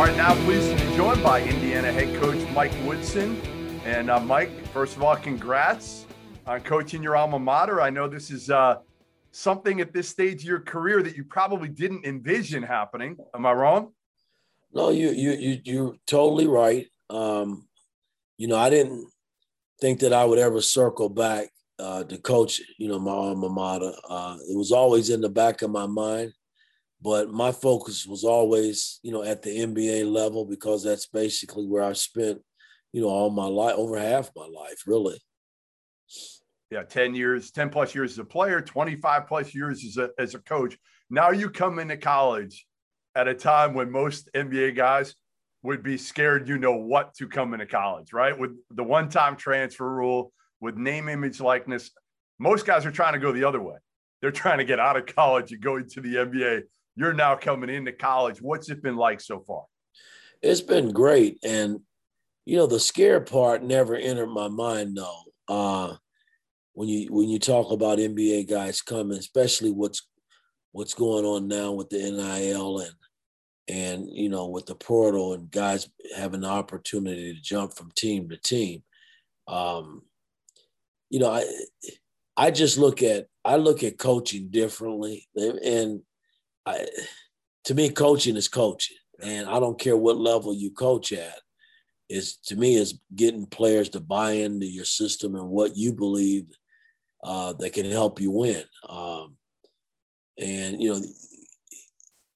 All right, now pleased to be joined by Indiana head coach Mike Woodson. And uh, Mike, first of all, congrats on coaching your alma mater. I know this is uh, something at this stage of your career that you probably didn't envision happening. Am I wrong? No, you you you you're totally right. Um, you know, I didn't think that I would ever circle back uh, to coach. You know, my alma mater. Uh, it was always in the back of my mind, but my focus was always, you know, at the NBA level because that's basically where I spent, you know, all my life, over half my life, really. Yeah, 10 years, 10 plus years as a player, 25 plus years as a, as a coach. Now you come into college at a time when most NBA guys would be scared, you know what to come into college, right? With the one time transfer rule, with name, image, likeness, most guys are trying to go the other way. They're trying to get out of college and go into the NBA. You're now coming into college. What's it been like so far? It's been great. And, you know, the scare part never entered my mind, though. Uh, when you when you talk about NBA guys coming, especially what's what's going on now with the NIL and and you know with the portal and guys having the opportunity to jump from team to team. Um, you know, I I just look at I look at coaching differently, and I to me coaching is coaching, and I don't care what level you coach at. Is to me is getting players to buy into your system and what you believe uh, that can help you win. Um, and you know,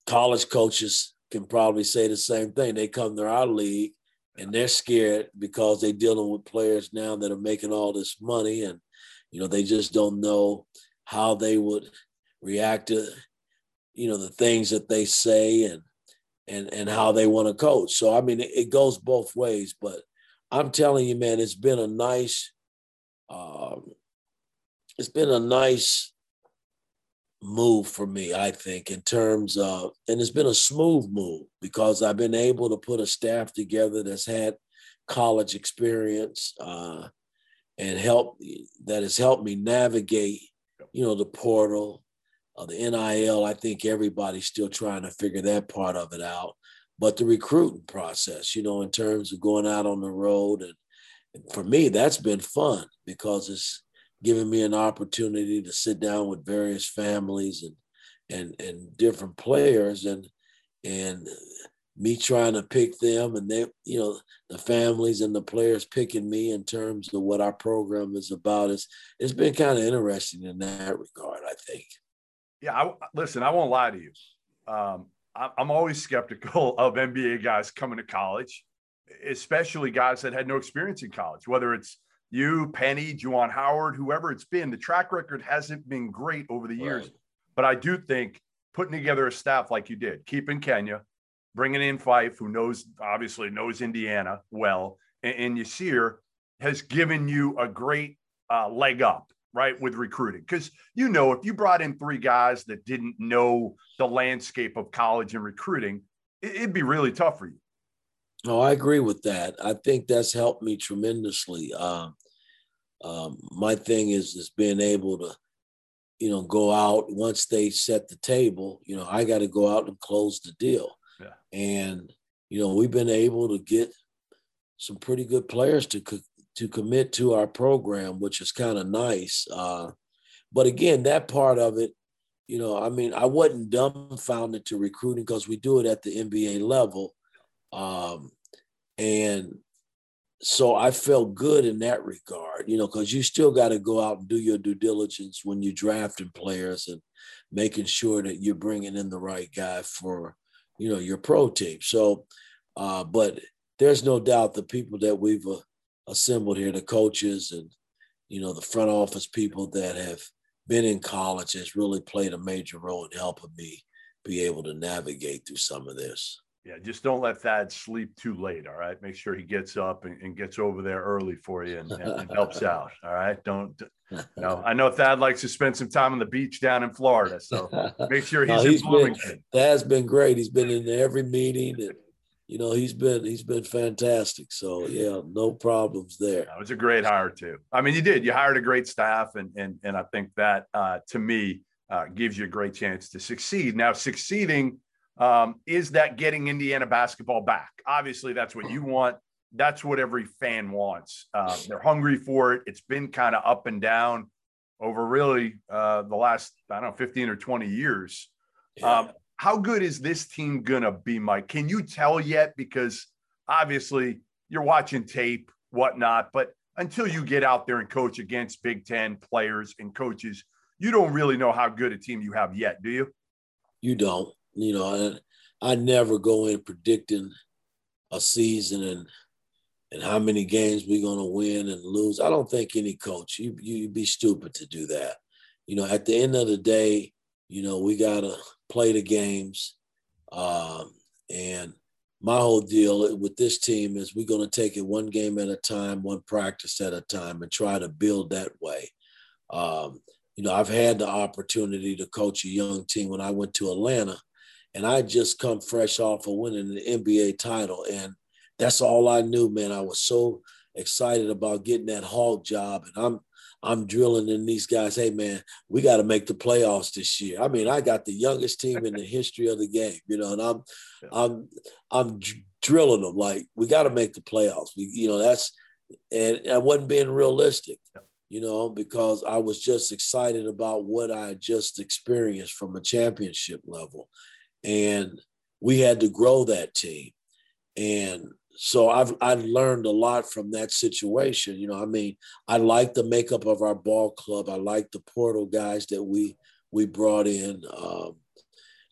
college coaches can probably say the same thing. They come to our league and they're scared because they're dealing with players now that are making all this money, and you know they just don't know how they would react to you know the things that they say and and and how they want to coach. So I mean, it, it goes both ways. But I'm telling you, man, it's been a nice. Um, it's been a nice move for me, I think, in terms of, and it's been a smooth move because I've been able to put a staff together that's had college experience uh, and help that has helped me navigate, you know, the portal, uh, the NIL. I think everybody's still trying to figure that part of it out. But the recruiting process, you know, in terms of going out on the road, and, and for me, that's been fun because it's giving me an opportunity to sit down with various families and and and different players and and me trying to pick them and they you know the families and the players picking me in terms of what our program is about is it's been kind of interesting in that regard i think yeah I, listen i won't lie to you um, i'm always skeptical of nba guys coming to college especially guys that had no experience in college whether it's you, Penny, Juwan Howard, whoever it's been, the track record hasn't been great over the years. Right. But I do think putting together a staff like you did, keeping Kenya, bringing in Fife, who knows obviously knows Indiana well, and, and Yasir has given you a great uh, leg up, right, with recruiting. Because you know, if you brought in three guys that didn't know the landscape of college and recruiting, it, it'd be really tough for you. No, I agree with that. I think that's helped me tremendously. Um, um, my thing is is being able to, you know, go out once they set the table. You know, I got to go out and close the deal. Yeah. And you know, we've been able to get some pretty good players to to commit to our program, which is kind of nice. Uh, but again, that part of it, you know, I mean, I wasn't dumbfounded to recruiting because we do it at the NBA level. Um, and so I felt good in that regard, you know, because you still got to go out and do your due diligence when you're drafting players and making sure that you're bringing in the right guy for, you know, your pro team. So, uh, but there's no doubt the people that we've uh, assembled here, the coaches and, you know, the front office people that have been in college has really played a major role in helping me be able to navigate through some of this. Yeah, just don't let Thad sleep too late. All right. Make sure he gets up and, and gets over there early for you and, and, helps out. All right. Don't, you know, I know Thad likes to spend some time on the beach down in Florida. So make sure he's, no, he's in Bloomington. Been, Thad's been great. He's been in every meeting and, you know, he's been, he's been fantastic. So yeah, no problems there. It was a great hire too. I mean, you did, you hired a great staff and, and, and I think that uh, to me uh, gives you a great chance to succeed. Now succeeding um, is that getting Indiana basketball back? Obviously, that's what you want. That's what every fan wants. Uh, they're hungry for it. It's been kind of up and down over really uh, the last, I don't know, 15 or 20 years. Yeah. Um, how good is this team to be, Mike? Can you tell yet? Because obviously you're watching tape, whatnot, but until you get out there and coach against Big Ten players and coaches, you don't really know how good a team you have yet, do you? You don't. You know, I, I never go in predicting a season and and how many games we're going to win and lose. I don't think any coach you you'd be stupid to do that. You know, at the end of the day, you know we got to play the games, um, and my whole deal with this team is we're going to take it one game at a time, one practice at a time, and try to build that way. Um, you know, I've had the opportunity to coach a young team when I went to Atlanta, and I just come fresh off of winning the NBA title, and that's all I knew, man. I was so excited about getting that Hawk job, and I'm I'm drilling in these guys. Hey, man, we got to make the playoffs this year. I mean, I got the youngest team in the history of the game, you know, and I'm I'm I'm drilling them like we got to make the playoffs. We, you know, that's and I wasn't being realistic you know, because I was just excited about what I just experienced from a championship level. And we had to grow that team. And so I've I learned a lot from that situation. You know, I mean, I like the makeup of our ball club. I like the portal guys that we we brought in. Um,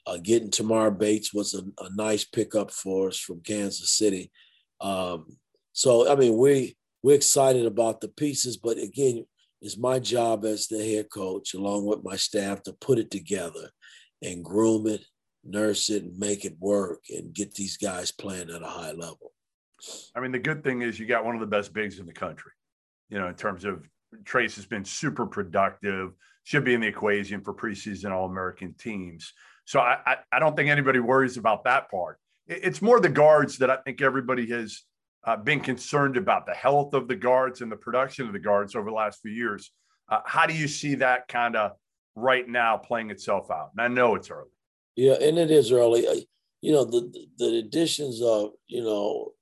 uh, getting Tamar Bates was a, a, nice pickup for us from Kansas City. Um, so I mean, we we're excited about the pieces, but again, it's my job as the head coach, along with my staff, to put it together and groom it, nurse it, and make it work and get these guys playing at a high level. I mean, the good thing is you got one of the best bigs in the country, you know, in terms of Trayce has been super productive, should be in the equation for preseason All American teams. So I, I, I, don't think anybody worries about that part. It's more the guards that I think everybody has uh, been concerned about the health of the guards and the production of the guards over the last few years. Uh, how do you see that kind of right now playing itself out? And I know it's early. Yeah, and it is early. You know, the the additions of you know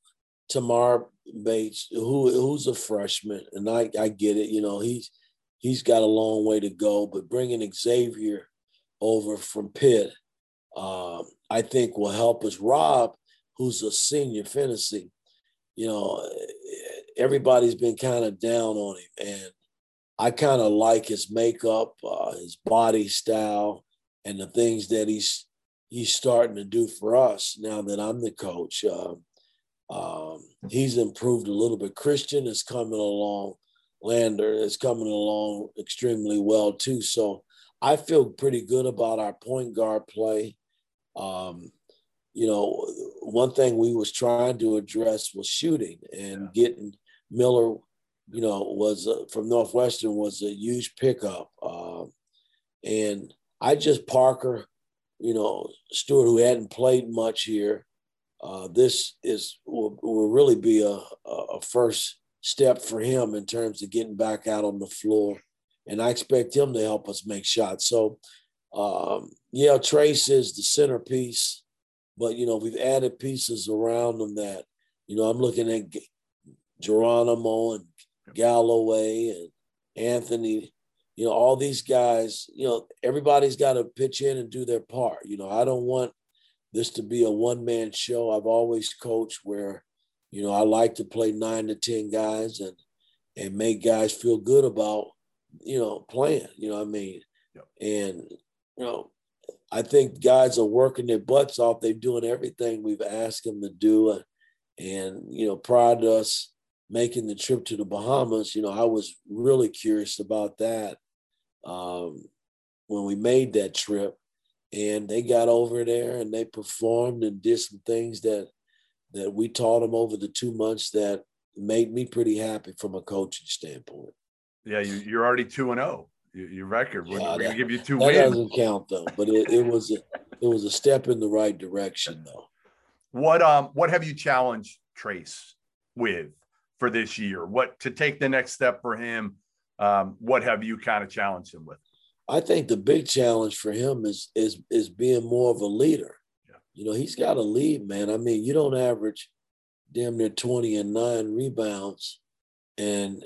Tamar Bates, who who's a freshman, and I I get it. You know, he's he's got a long way to go, but bringing Xavier over from Pitt, um, I think will help us. Rob, who's a senior Phinisee, you know, everybody's been kind of down on him, and I kind of like his makeup, uh, his body style, and the things that he's he's starting to do for us now that I'm the coach. Uh, um, he's improved a little bit. Khristian is coming along. Lander is coming along extremely well too. So I feel pretty good about our point guard play. Um, you know, one thing we was trying to address was shooting and yeah. getting Miller, you know, was uh, from Northwestern was a huge pickup. Uh, and I just Parker, you know, Stewart, who hadn't played much here. Uh, this is will, will really be a, a first step for him in terms of getting back out on the floor. And I expect him to help us make shots. So, um, yeah, Trayce is the centerpiece. But you know, we've added pieces around them that, you know, I'm looking at Geronimo and Galloway and Anthony, you know, all these guys, you know, everybody's got to pitch in and do their part. You know, I don't want this to be a one man show. I've always coached where, you know, I like to play nine to 10 guys and, and make guys feel good about, you know, playing, you know I mean? Yep. And, you know, I think guys are working their butts off. They're doing everything we've asked them to do. And, you know, prior to us making the trip to the Bahamas, you know, I was really curious about that um, when we made that trip. And they got over there and they performed and did some things that that we taught them over the two months that made me pretty happy from a coaching standpoint. Yeah, you, are already two and zero. Oh your record. We're, yeah, we're gonna give you two that wins. doesn't count though, but it, it was a, it was a step in the right direction though. What um what have you challenged Trayce with for this year? What to take the next step for him? Um, what have you kind of challenged him with? I think the big challenge for him is is is being more of a leader. Yeah. you know, he's got to lead, man. I mean, you don't average damn near 20 and nine rebounds and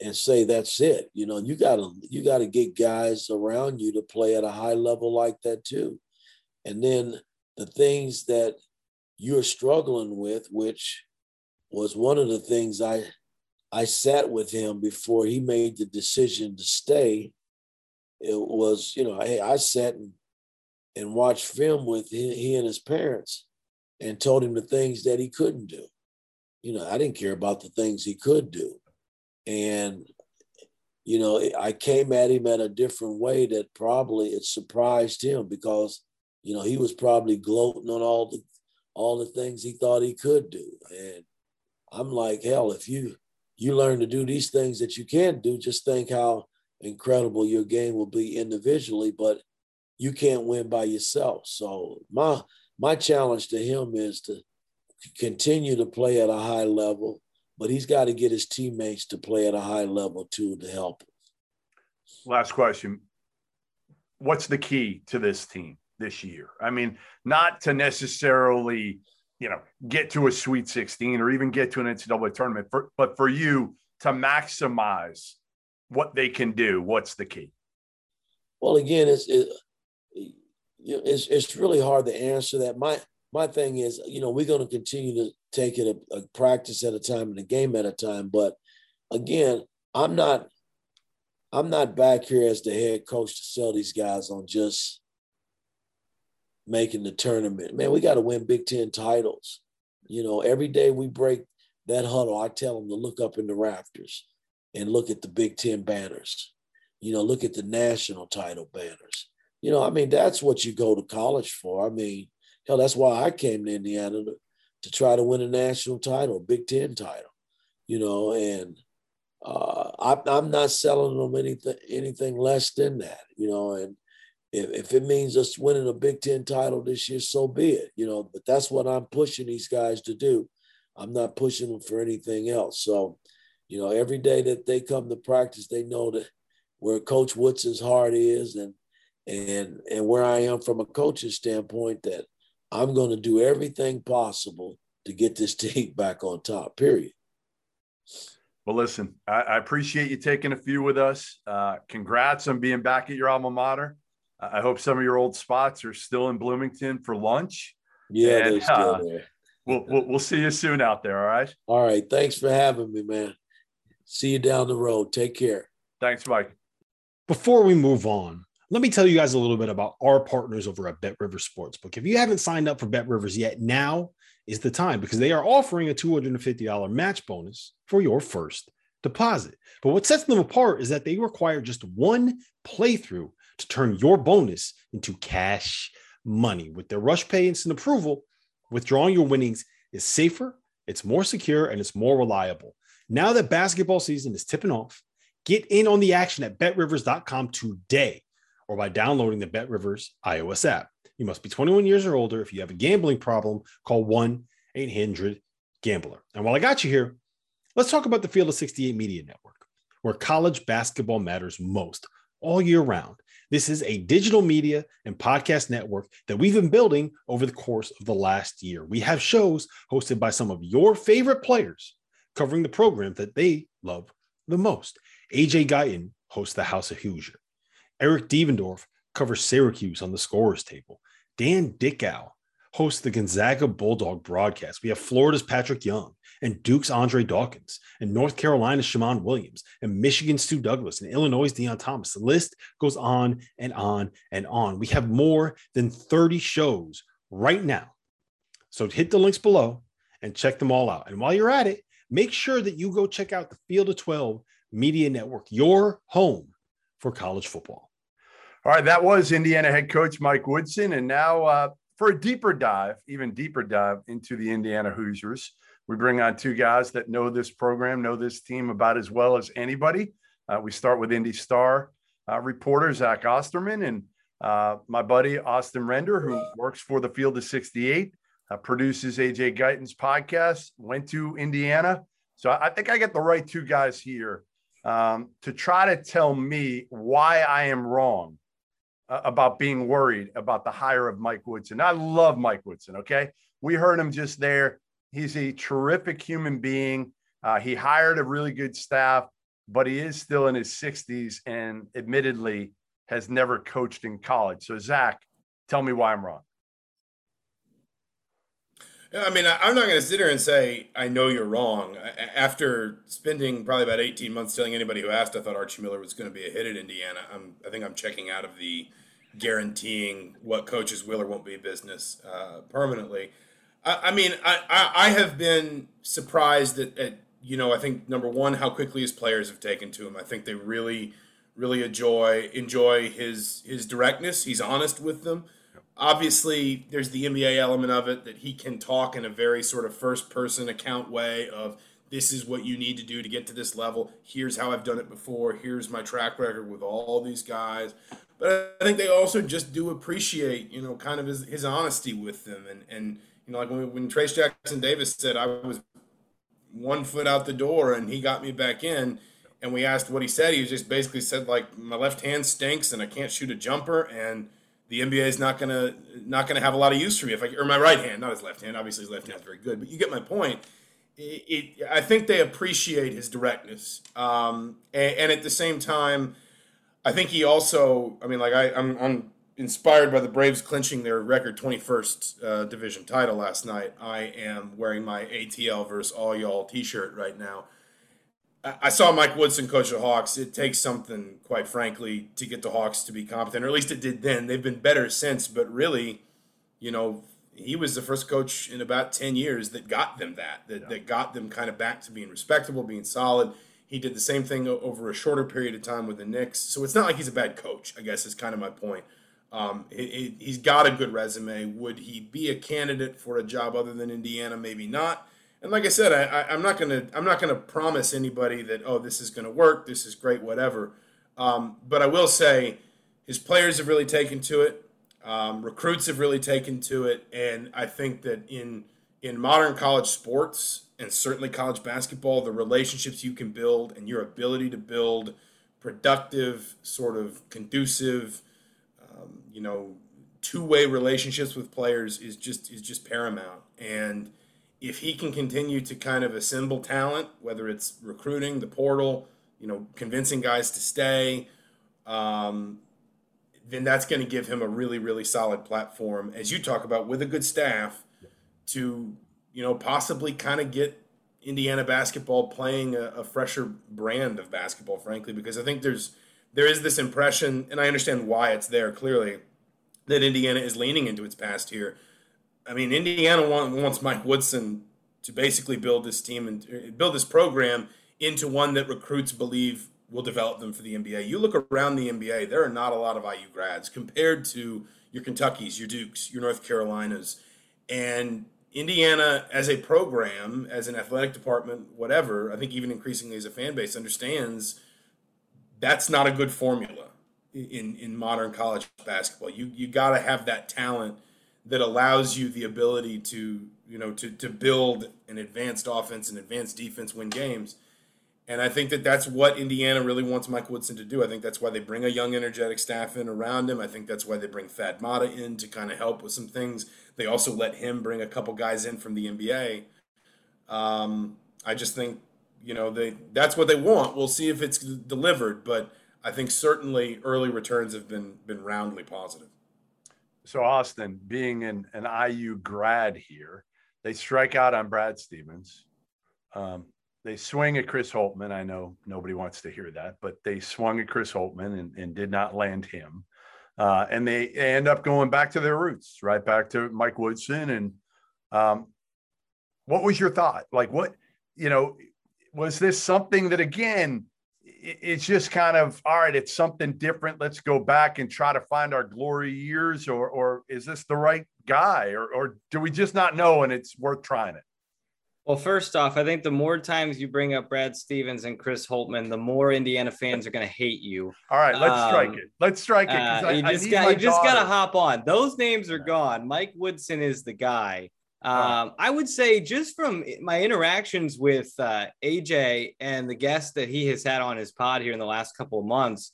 and say that's it. You know, you gotta you gotta get guys around you to play at a high level like that too. And then the things that you're struggling with, which was one of the things I I sat with him before he made the decision to stay. It was, you know, hey, I sat and, and watched film with he, he and his parents and told him the things that he couldn't do. You know, I didn't care about the things he could do. And, you know, I came at him at a different way that probably it surprised him because, you know, he was probably gloating on all the all the things he thought he could do. And I'm like, hell, if you you learn to do these things that you can't do, just think how incredible your game will be individually, but you can't win by yourself. So my my challenge to him is to continue to play at a high level, but he's got to get his teammates to play at a high level too to help him. Last question. What's the key to this team this year? I mean, not to necessarily – you know, get to a Sweet 16 or even get to an NCAA tournament. For, but for you to maximize what they can do, what's the key? Well, again, it's it, it's it's really hard to answer that. My my thing is, you know, we're going to continue to take it a, a practice at a time and a game at a time. But again, I'm not I'm not back here as the head coach to sell these guys on just making the tournament. Man, we got to win Big Ten titles. You know, every day we break that huddle, I tell them to look up in the rafters and look at the Big Ten banners. You know, look at the national title banners. You know, I mean, that's what you go to college for. I mean, hell, that's why I came to Indiana to, to try to win a national title, Big Ten title. You know, and uh, I, I'm not selling them anything anything less than that. You know, and if, if it means us winning a Big Ten title this year, so be it. You know, but that's what I'm pushing these guys to do. I'm not pushing them for anything else. So, you know, every day that they come to practice, they know that where Coach Woods' heart is and and and where I am from a coaching standpoint, that I'm going to do everything possible to get this team back on top. Period. Well, listen, I, I appreciate you taking a few with us. Uh, congrats on being back at your alma mater. I hope some of your old spots are still in Bloomington for lunch. Yeah, and, they're still uh, there. we'll, we'll, we'll see you soon out there. All right. All right. Thanks for having me, man. See you down the road. Take care. Thanks, Mike. Before we move on, let me tell you guys a little bit about our partners over at Bet Rivers Sportsbook. If you haven't signed up for Bet Rivers yet, now is the time because they are offering a $250 match bonus for your first deposit. But what sets them apart is that they require just one playthrough to turn your bonus into cash money. With their rush pay instant approval, withdrawing your winnings is safer, it's more secure, and it's more reliable. Now that basketball season is tipping off, get in on the action at betrivers.com today or by downloading the BetRivers iOS app. You must be 21 years or older. If you have a gambling problem, call 1 800 Gambler. And while I got you here, let's talk about the Field of 68 Media Network, where college basketball matters most all year round. This is a digital media and podcast network that we've been building over the course of the last year. We have shows hosted by some of your favorite players covering the program that they love the most. AJ Guyton hosts the House of Hoosier. Eric Devendorf covers Syracuse on the scorers table. Dan Dickau hosts the Gonzaga Bulldog broadcast. We have Florida's Patrick Young and Duke's Andre Dawkins, and North Carolina's Shammond Williams, and Michigan's Stu Douglas and Illinois' Deon Thomas. The list goes on and on and on. We have more than 30 shows right now. So hit the links below and check them all out. And while you're at it, make sure that you go check out the Field of 12 Media Network, your home for college football. All right, that was Indiana head coach Mike Woodson. And now uh, for a deeper dive, even deeper dive into the Indiana Hoosiers, we bring on two guys that know this program, know this team about as well as anybody. Uh, we start with Indy Star uh, reporter Zach Osterman and uh, my buddy Austin Render, who works for the Field of 68, uh, produces AJ Guyton's podcast, went to Indiana. So I think I get the right two guys here um, to try to tell me why I am wrong uh, about being worried about the hire of Mike Woodson. I love Mike Woodson. Okay. We heard him just there. He's a terrific human being. Uh, he hired a really good staff, but he is still in his 60s and admittedly has never coached in college. So, Zach, tell me why I'm wrong. I mean, I'm not going to sit here and say I know you're wrong. After spending probably about 18 months telling anybody who asked, I thought Archie Miller was going to be a hit at Indiana. I'm, I think I'm checking out of the guaranteeing what coaches will or won't be business uh, permanently. I, I mean, I, I, I, have been surprised at, at, you know, I think number one, how quickly his players have taken to him. I think they really, really enjoy enjoy his his directness. He's honest with them obviously there's the NBA element of it that he can talk in a very sort of first person account way of this is what you need to do to get to this level. Here's how I've done it before. Here's my track record with all these guys. But I think they also just do appreciate, you know, kind of his, his honesty with them. And, and you know, like when, when Trayce Jackson Davis said I was one foot out the door and he got me back in, and we asked what he said, he just basically said, like, my left hand stinks and I can't shoot a jumper. And – the NBA is not gonna not gonna have a lot of use for me if I or my right hand, not his left hand. Obviously, his left hand is very good, but you get my point. It, it, I think they appreciate his directness, um, and, and, at the same time, I think he also. I mean, like I, I'm, I'm inspired by the Braves clinching their record 21st uh, division title last night. I am wearing my ATL versus all y'all T-shirt right now. I saw Mike Woodson coach the Hawks. It takes something, quite frankly, to get the Hawks to be competent, or at least it did then. They've been better since, but really, you know, he was the first coach in about 10 years that got them that, that, yeah. that got them kind of back to being respectable, being solid. He did the same thing over a shorter period of time with the Knicks. So it's not like he's a bad coach, I guess is kind of my point. Um, it, it, he's got a good resume. Would he be a candidate for a job other than Indiana? Maybe not and like I said, I, I, am not gonna I'm not gonna promise anybody that oh this is gonna work, this is great, whatever. Um, but I will say his players have really taken to it. Um, recruits have really taken to it, and I think that in in modern college sports and certainly college basketball, the relationships you can build and your ability to build productive, sort of conducive, um, you know, two way relationships with players is just is just paramount and if he can continue to kind of assemble talent, whether it's recruiting, the portal, you know, convincing guys to stay, um, then that's going to give him a really, really solid platform, as you talk about, with a good staff to, you know, possibly kind of get Indiana basketball playing a, a fresher brand of basketball, frankly, because I think there's there is this impression, and I understand why it's there clearly, that Indiana is leaning into its past here I mean, Indiana wants Mike Woodson to basically build this team and uh, build this program into one that recruits believe will develop them for the NBA. You look around the NBA, there are not a lot of IU grads compared to your Kentuckys, your Dukes, your North Carolinas, and Indiana as a program, as an athletic department, whatever. I think even increasingly as a fan base understands that's not a good formula in in modern college basketball. You you got to have that talent that allows you the ability to you know to to build an advanced offense and advanced defense, win games. And I think that that's what Indiana really wants Mike Woodson to do. I think that's why they bring a young, energetic staff in around him. I think that's why they bring Thad Matta in to kind of help with some things. They also let him bring a couple guys in from the NBA. Um, I just think, you know, they that's what they want. We'll see if it's delivered, but I think certainly early returns have been been roundly positive so Austin, being an, an IU grad here, they strike out on Brad Stevens. Um, they swing at Chris Holtmann. I know nobody wants to hear that, but they swung at Chris Holtmann and, and did not land him. Uh, and they end up going back to their roots, right back to Mike Woodson. And um, what was your thought? Like, what, you know, was this something that, again, it's just kind of all right it's something different. Let's go back and try to find our glory years or or is this the right guy or or do we just not know and it's worth trying it? Well first off i think the more times you bring up brad stevens and chris holtmann the more indiana fans are going to hate you. All right let's um, strike it. Let's strike it uh, you just got you just got to hop on. Those names are gone. Mike woodson is the guy um, I would say just from my interactions with uh, AJ and the guests that he has had on his pod here in the last couple of months,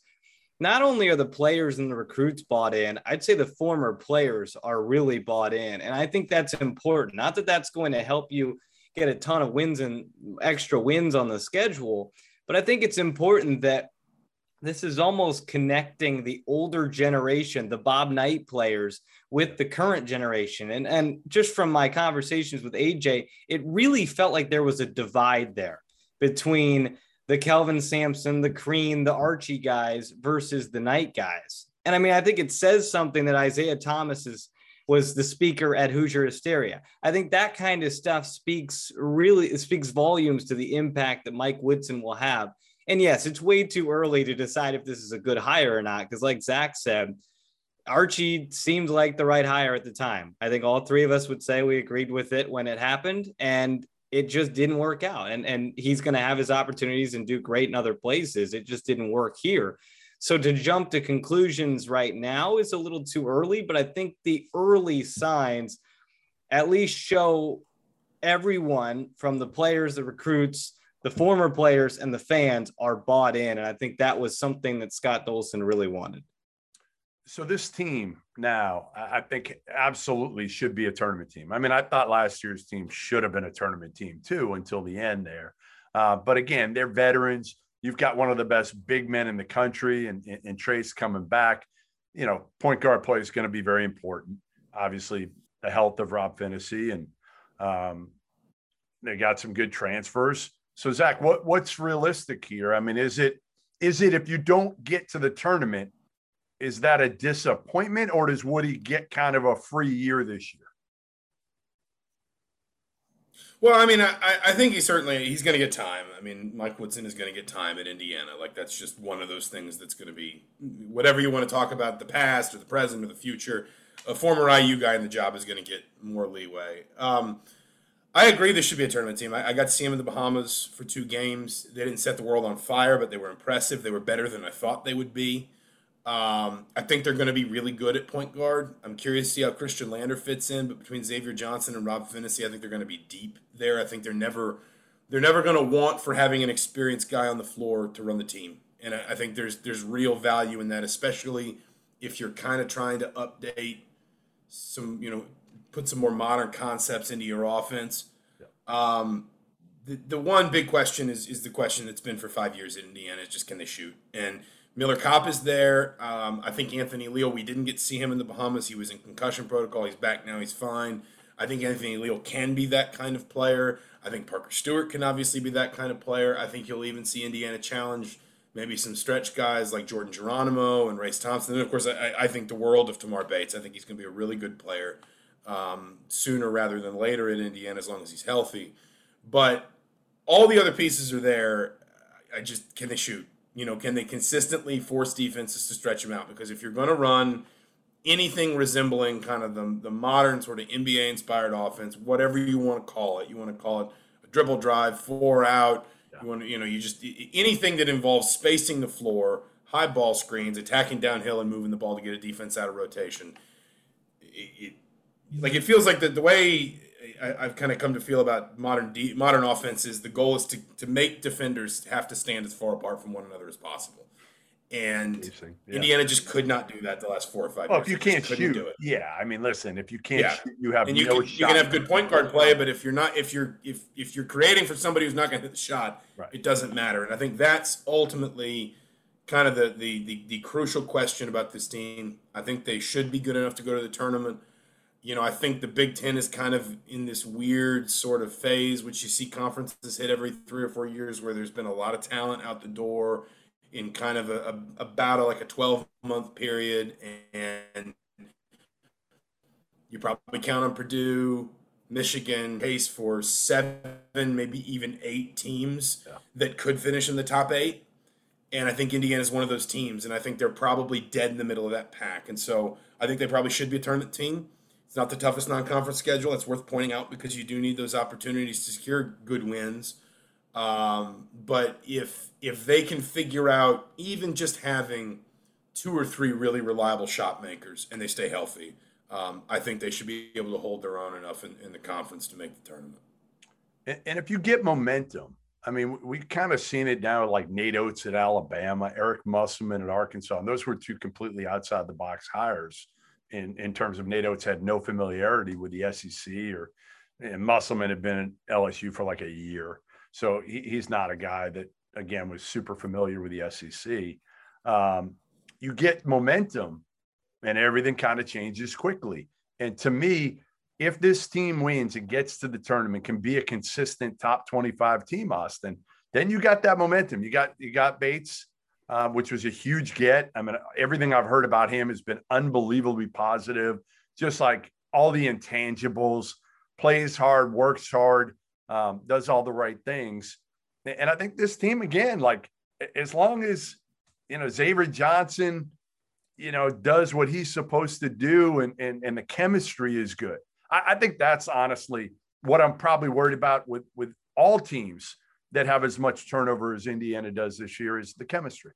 not only are the players and the recruits bought in, I'd say the former players are really bought in. And I think that's important. Not that that's going to help you get a ton of wins and extra wins on the schedule, but I think it's important that this is almost connecting the older generation, the Bob Knight players, with the current generation. And, and just from my conversations with AJ, it really felt like there was a divide there between the Kelvin Sampson, the Crean, the Archie guys versus the Knight guys. And I mean, I think it says something that Isiah Thomas is was the speaker at Hoosier Hysteria. I think that kind of stuff speaks really speaks volumes to the impact that Mike Woodson will have. And yes, it's way too early to decide if this is a good hire or not. Because, like Zach said, Archie seemed like the right hire at the time. I think all three of us would say we agreed with it when it happened. And it just didn't work out. And, and he's going to have his opportunities and do great in other places. It just didn't work here. So to jump to conclusions right now is a little too early, but I think the early signs at least show everyone from the players, the recruits, the former players, and the fans are bought in. And I think that was something that Scott Dolson really wanted. So this team now, I think absolutely should be a tournament team. I mean, I thought last year's team should have been a tournament team too until the end there. Uh, but again, they're veterans. You've got one of the best big men in the country, and, and, and Trayce coming back. You know, point guard play is going to be very important. Obviously, the health of Rob Phinisee, and um, they got some good transfers. So, Zach, what what's realistic here? I mean, is it is it if you don't get to the tournament? is that a disappointment or does Woody get kind of a free year this year? Well, I mean, I, I think he certainly he's going to get time. I mean, Mike Woodson is going to get time at Indiana. Like that's just one of those things that's going to be whatever you want to talk about the past or the present or the future. A former IU guy in the job is going to get more leeway. Um, I agree. This should be a tournament team. I, I, got to see them in the Bahamas for two games. They didn't set the world on fire, but they were impressive. They were better than I thought they would be. Um, I think they're going to be really good at point guard. I'm curious to see how Khristian Lander fits in, but between Xavier Johnson and Rob Phinisee, I think they're going to be deep there. I think they're never they're never going to want for having an experienced guy on the floor to run the team, and I, I think there's there's real value in that, especially if you're kind of trying to update some, you know, put some more modern concepts into your offense. Yeah. Um, the, the one big question is is the question that's been for five years at Indiana is just can they shoot and Miller Kopp is there. Um, I think Anthony Leal, we didn't get to see him in the Bahamas. He was in concussion protocol. He's back now. He's fine. I think Anthony Leal can be that kind of player. I think Parker Stewart can obviously be that kind of player. I think you'll even see Indiana challenge maybe some stretch guys like Jordan Geronimo and Race Thompson. And of course, I, I think the world of Tamar Bates. I think he's going to be a really good player um, sooner rather than later in Indiana as long as he's healthy. But all the other pieces are there. I just can they shoot? You know, can they consistently force defenses to stretch them out? Because if you're going to run anything resembling kind of the, the modern sort of NBA inspired offense, whatever you want to call it, you want to call it a dribble drive, four out. Yeah. You want to, you know, you just anything that involves spacing the floor, high ball screens, attacking downhill, and moving the ball to get a defense out of rotation. It, it, like it feels like the, the way I, have kind of come to feel about modern de- modern offenses. The goal is to, to make defenders have to stand as far apart from one another as possible. And yeah. Indiana just could not do that the last four or five well, years. if you can't shoot, yeah. I mean, listen, if you can't yeah. shoot, you have and you no can, You can have good point guard play, but if you're not, if you're if if you're creating for somebody who's not going to hit the shot, right. it doesn't matter. And I think that's ultimately kind of the, the the the crucial question about this team. I think they should be good enough to go to the tournament you know, I think the Big Ten is kind of in this weird sort of phase, which you see conferences hit every three or four years, where there's been a lot of talent out the door in kind of a, a about a, like a 12 month period, and you probably count on Purdue, Michigan, case for seven, maybe even eight teams yeah. that could finish in the top eight. And I think Indiana is one of those teams, and I think they're probably dead in the middle of that pack. And so I think they probably should be a tournament team. It's not the toughest non-conference schedule. It's worth pointing out because you do need those opportunities to secure good wins. Um, but if if they can figure out even just having two or three really reliable shot makers and they stay healthy, um, I think they should be able to hold their own enough in, in the conference to make the tournament. And, and if you get momentum, I mean, we've kind of seen it now like Nate Oates at Alabama, Eric Musselman at Arkansas. And those were two completely outside the box hires in, in terms of NATO. It's had no familiarity with the SEC or and Musselman had been at LSU for like a year. So he, he's not a guy that, again, was super familiar with the SEC. Um, you get momentum and everything kind of changes quickly. And to me, if this team wins and gets to the tournament, can be a consistent top 25 team, Austin, then you got that momentum. You got you got Bates, uh, which was a huge get. I mean, everything I've heard about him has been unbelievably positive. Just like all the intangibles, plays hard, works hard, um, does all the right things. And I think this team again, like as long as you know Xavier Johnson, you know, does what he's supposed to do, and and and the chemistry is good. I, I think that's honestly what I'm probably worried about with with all teams that have as much turnover as Indiana does this year is the chemistry.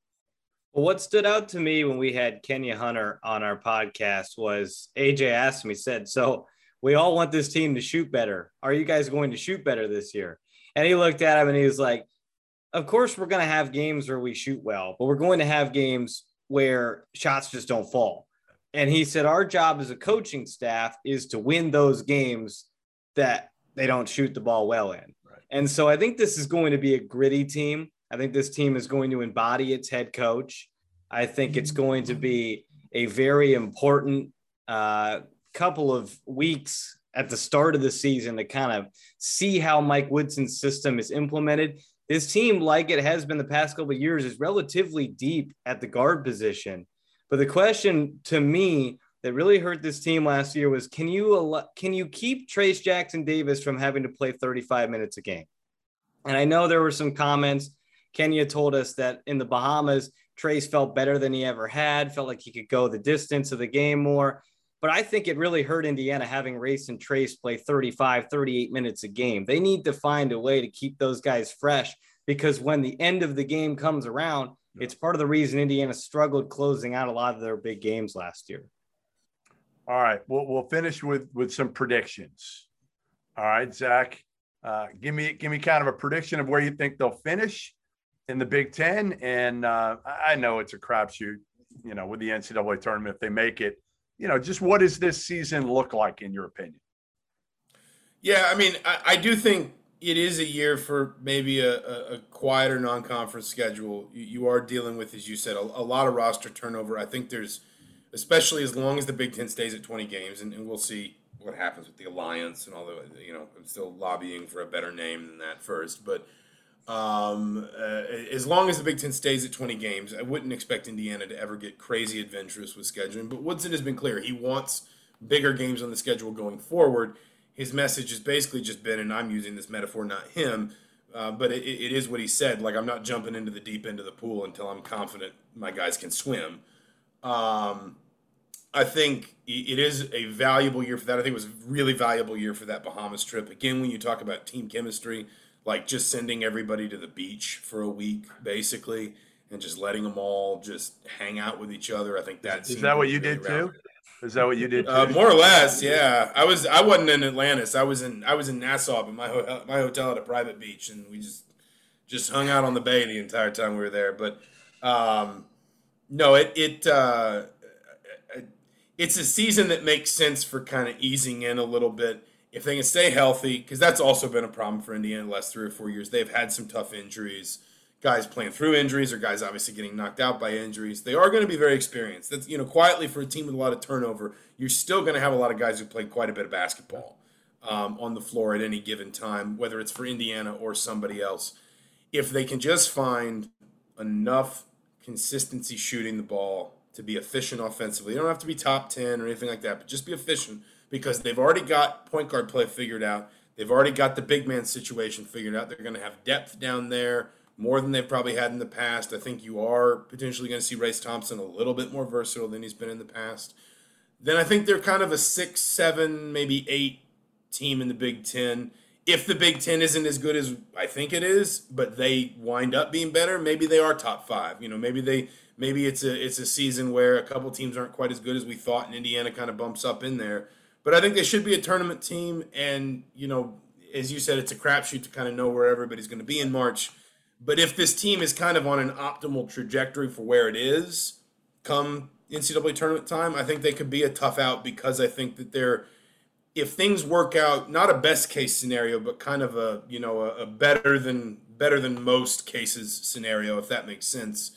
Well, what stood out to me when we had Kenya Hunter on our podcast was AJ asked me, said, So we all want this team to shoot better. Are you guys going to shoot better this year? And he looked at him and he was like, Of course, we're going to have games where we shoot well, but we're going to have games where shots just don't fall. And he said, Our job as a coaching staff is to win those games that they don't shoot the ball well in. And so I think this is going to be a gritty team. I think this team is going to embody its head coach. I think it's going to be a very important uh, couple of weeks at the start of the season to kind of see how Mike Woodson's system is implemented. This team, like it has been the past couple of years, is relatively deep at the guard position. But the question to me that really hurt this team last year was can you can you keep Trayce Jackson Davis from having to play 35 minutes a game? And I know there were some comments. Kenya told us that in the Bahamas, Trayce felt better than he ever had, felt like he could go the distance of the game more. But I think it really hurt Indiana having Race and Trayce play 35, 38 minutes a game. They need to find a way to keep those guys fresh because when the end of the game comes around, it's part of the reason Indiana struggled closing out a lot of their big games last year. All right, we'll we'll finish with with some predictions. All right, Zach, uh, give me give me kind of a prediction of where you think they'll finish in the Big Ten, and uh, I know it's a crapshoot, you know, with the NCAA tournament if they make it. You know, just what does this season look like in your opinion? Yeah, I mean, I, I do think it is a year for maybe a, a, quieter non-conference schedule. You, you, are dealing with, as you said, a, a, lot of roster turnover. I think there's, especially as long as the Big Ten stays at 20 games, and, and we'll see what happens with the alliance and all the, you know, I'm still lobbying for a better name than that first, but um, uh, as long as the Big Ten stays at 20 games, I wouldn't expect Indiana to ever get crazy adventurous with scheduling. But Woodson has been clear; he wants bigger games on the schedule going forward his message has basically just been, and I'm using this metaphor, not him, uh, but it, it is what he said. Like, I'm not jumping into the deep end of the pool until I'm confident my guys can swim. Um, I think it is a valuable year for that. I think it was a really valuable year for that Bahamas trip. Again, when you talk about team chemistry, like just sending everybody to the beach for a week, basically, and just letting them all just hang out with each other. I think that is that what you really did too. Is that what you did? Uh, more or less, yeah. I was I wasn't in Atlantis. I was in I was in Nassau, but my hotel, my hotel had a private beach, and we just just hung out on the bay the entire time we were there. But um, no, it it uh, it's a season that makes sense for kind of easing in a little bit if they can stay healthy, because that's also been a problem for Indiana the last three or four years. They've had some tough injuries guys playing through injuries or guys obviously getting knocked out by injuries. They are going to be very experienced. That's you know quietly for a team with a lot of turnover, you're still going to have a lot of guys who played quite a bit of basketball um, on the floor at any given time, whether it's for Indiana or somebody else. If they can just find enough consistency shooting the ball to be efficient offensively, you don't have to be top ten or anything like that, but just be efficient because they've already got point guard play figured out. They've already got the big man situation figured out. They're going to have depth down there more than they've probably had in the past. I think you are potentially going to see Race Thompson a little bit more versatile than he's been in the past. Then I think they're kind of a six, seven, maybe eight team in the Big Ten. If the Big Ten isn't as good as I think it is, but they wind up being better, maybe they are top five. You know, maybe they maybe it's a it's a season where a couple teams aren't quite as good as we thought, and Indiana kind of bumps up in there. But I think they should be a tournament team, and you know, as you said, it's a crapshoot to kind of know where everybody's going to be in March. But if this team is kind of on an optimal trajectory for where it is, come NCAA tournament time, I think they could be a tough out because I think that they're if things work out, not a best case scenario, but kind of a you know a, a better than better than most cases scenario, if that makes sense,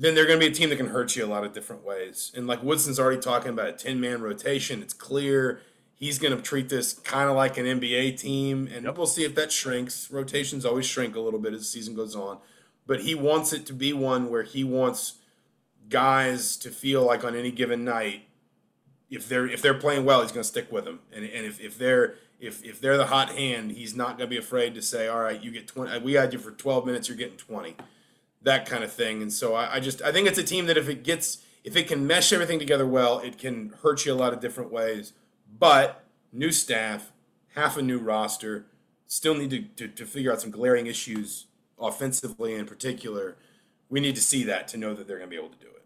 then they're going to be a team that can hurt you a lot of different ways. And like Woodson's already talking about a ten man rotation, it's clear he's going to treat this kind of like an NBA team, and yep. we'll see if that shrinks. Rotations always shrink a little bit as the season goes on, but he wants it to be one where he wants guys to feel like on any given night, if they're if they're playing well, he's going to stick with them, and and if, if they're if if they're the hot hand, he's not going to be afraid to say, all right, you get twenty. We had you for twelve minutes, you're getting twenty, that kind of thing. And so I, I just I think it's a team that if it gets if it can mesh everything together well, it can hurt you a lot of different ways but new staff, half a new roster, still need to, to, to figure out some glaring issues offensively in particular. We need to see that to know that they're going to be able to do it.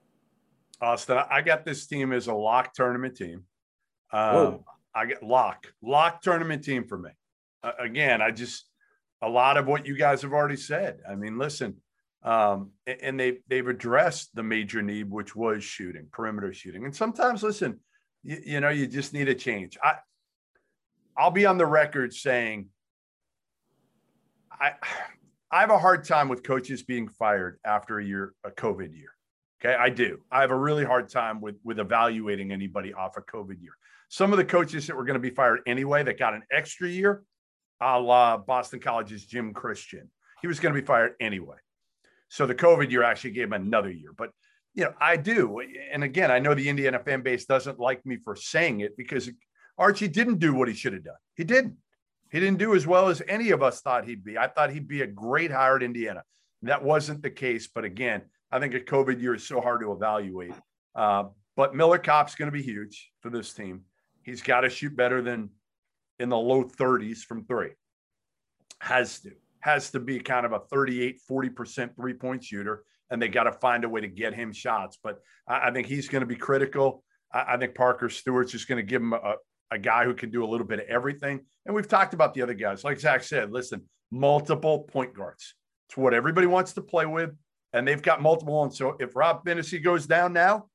Austin, I got this team as a lock tournament team. Um, I get lock, lock tournament team for me. Uh, again, I just a lot of what you guys have already said. I mean, listen, um, and they they've addressed the major need, which was shooting, perimeter shooting, and sometimes, listen, you, you know, you just need a change. I, I'll be on the record saying I, I have a hard time with coaches being fired after a year, a COVID year. Okay, I do. I have a really hard time with with evaluating anybody off a COVID year. Some of the coaches that were going to be fired anyway that got an extra year, a la Boston College's Jim Christian, he was going to be fired anyway. So the COVID year actually gave him another year. But you know, I do. And again, I know the Indiana fan base doesn't like me for saying it because Archie didn't do what he should have done. He didn't. He didn't do as well as any of us thought he'd be. I thought he'd be a great hire at Indiana. That wasn't the case. But again, I think a COVID year is so hard to evaluate. Uh, but Miller Kopp's going to be huge for this team. He's got to shoot better than in the low 30s from three. Has to. Has to be kind of a 38, 40% three point shooter and they got to find a way to get him shots. But I, I think he's going to be critical. I, I, think Parker Stewart's just going to give him a, a guy who can do a little bit of everything. And we've talked about the other guys. Like Zach said, listen, multiple point guards. It's what everybody wants to play with. And they've got multiple. And so if Rob Phinisee goes down now,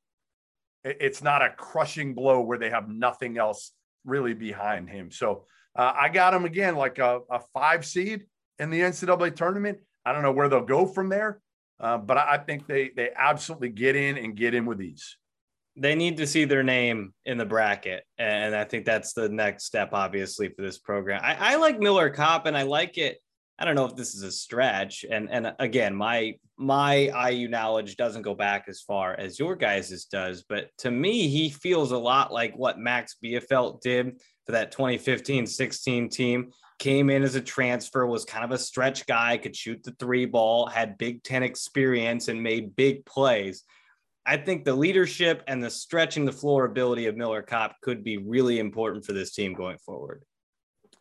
it's not a crushing blow where they have nothing else really behind him. So uh, I got him again like a, a, five seed in the NCAA tournament. I don't know where they'll go from there, uh, but I think they they absolutely get in and get in with ease. They need to see their name in the bracket, and I think that's the next step, obviously, for this program. I, I like Miller Kopp, and I like it. I don't know if this is a stretch, and and again, my my IU knowledge doesn't go back as far as your guys's does, but to me, he feels a lot like what Max Bielfeldt did for that 2015-16 team came in as a transfer, was kind of a stretch guy, could shoot the three ball, had Big Ten experience, and made big plays. I think the leadership and the stretching the floor ability of Miller Kopp could be really important for this team going forward.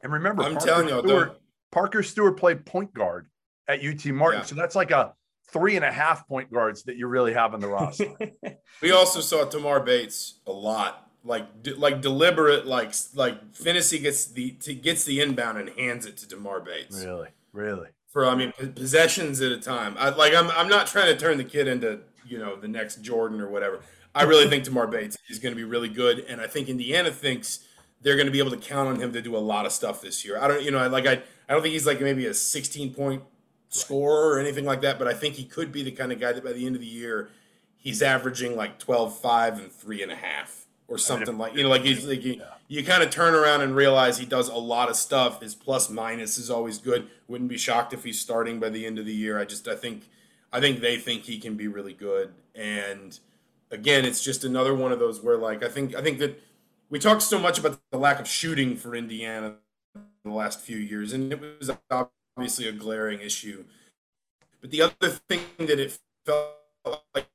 And remember, I'm Parker telling you, Stewart, Parker Stewart played point guard at UT Martin. Yeah. So that's like a three and a half point guards that you really have in the roster. we also saw Tamar Bates a lot like de- like deliberate like like Phinisee gets the to, gets the inbound and hands it to Tamar Bates. Really, really. For I mean possessions at a time. I like I'm I'm not trying to turn the kid into you know the next Jordan or whatever. I really think Tamar Bates is going to be really good, and I think Indiana thinks they're going to be able to count on him to do a lot of stuff this year. I don't you know like I I don't think he's like maybe a 16 point scorer or anything like that, but I think he could be the kind of guy that by the end of the year he's averaging like 12, 5, and three and a half or something I mean, like you know like he's like you, yeah. you kind of turn around and realize he does a lot of stuff. His plus minus is always good. Wouldn't be shocked if he's starting by the end of the year. I just i think i think they think he can be really good. And again it's just another one of those where like i think i think that we talked so much about the lack of shooting for indiana in the last few years and it was obviously a glaring issue. But the other thing that it felt like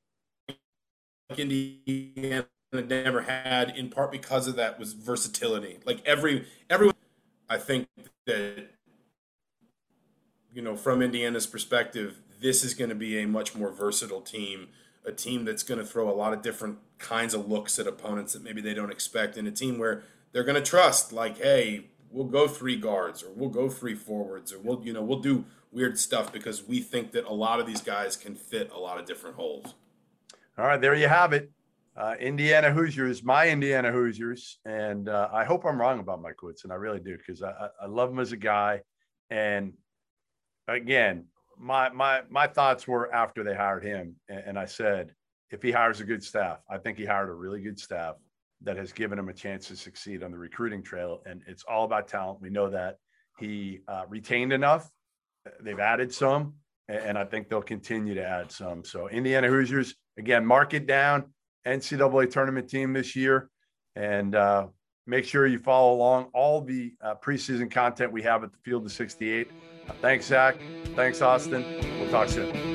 indiana it never had in part because of that was versatility like every everyone i think that you know from indiana's perspective this is going to be a much more versatile team a team that's going to throw a lot of different kinds of looks at opponents that maybe they don't expect and a team where they're going to trust like hey we'll go three guards or we'll go three forwards or we'll you know we'll do weird stuff because we think that a lot of these guys can fit a lot of different holes. All right, there you have it. Uh, Indiana Hoosiers, my Indiana Hoosiers, and uh, I hope I'm wrong about Mike Woodson. I really do because I, I love him as a guy. And again, my my my thoughts were after they hired him, and, and I said, if he hires a good staff, I think he hired a really good staff that has given him a chance to succeed on the recruiting trail. And it's all about talent. We know that he uh, retained enough. They've added some, and I think they'll continue to add some. So Indiana Hoosiers again, mark it down NCAA tournament team this year. And uh, make sure you follow along all the uh, preseason content we have at the Field of 68. Uh, thanks, Zach. Thanks, Austin. We'll talk soon.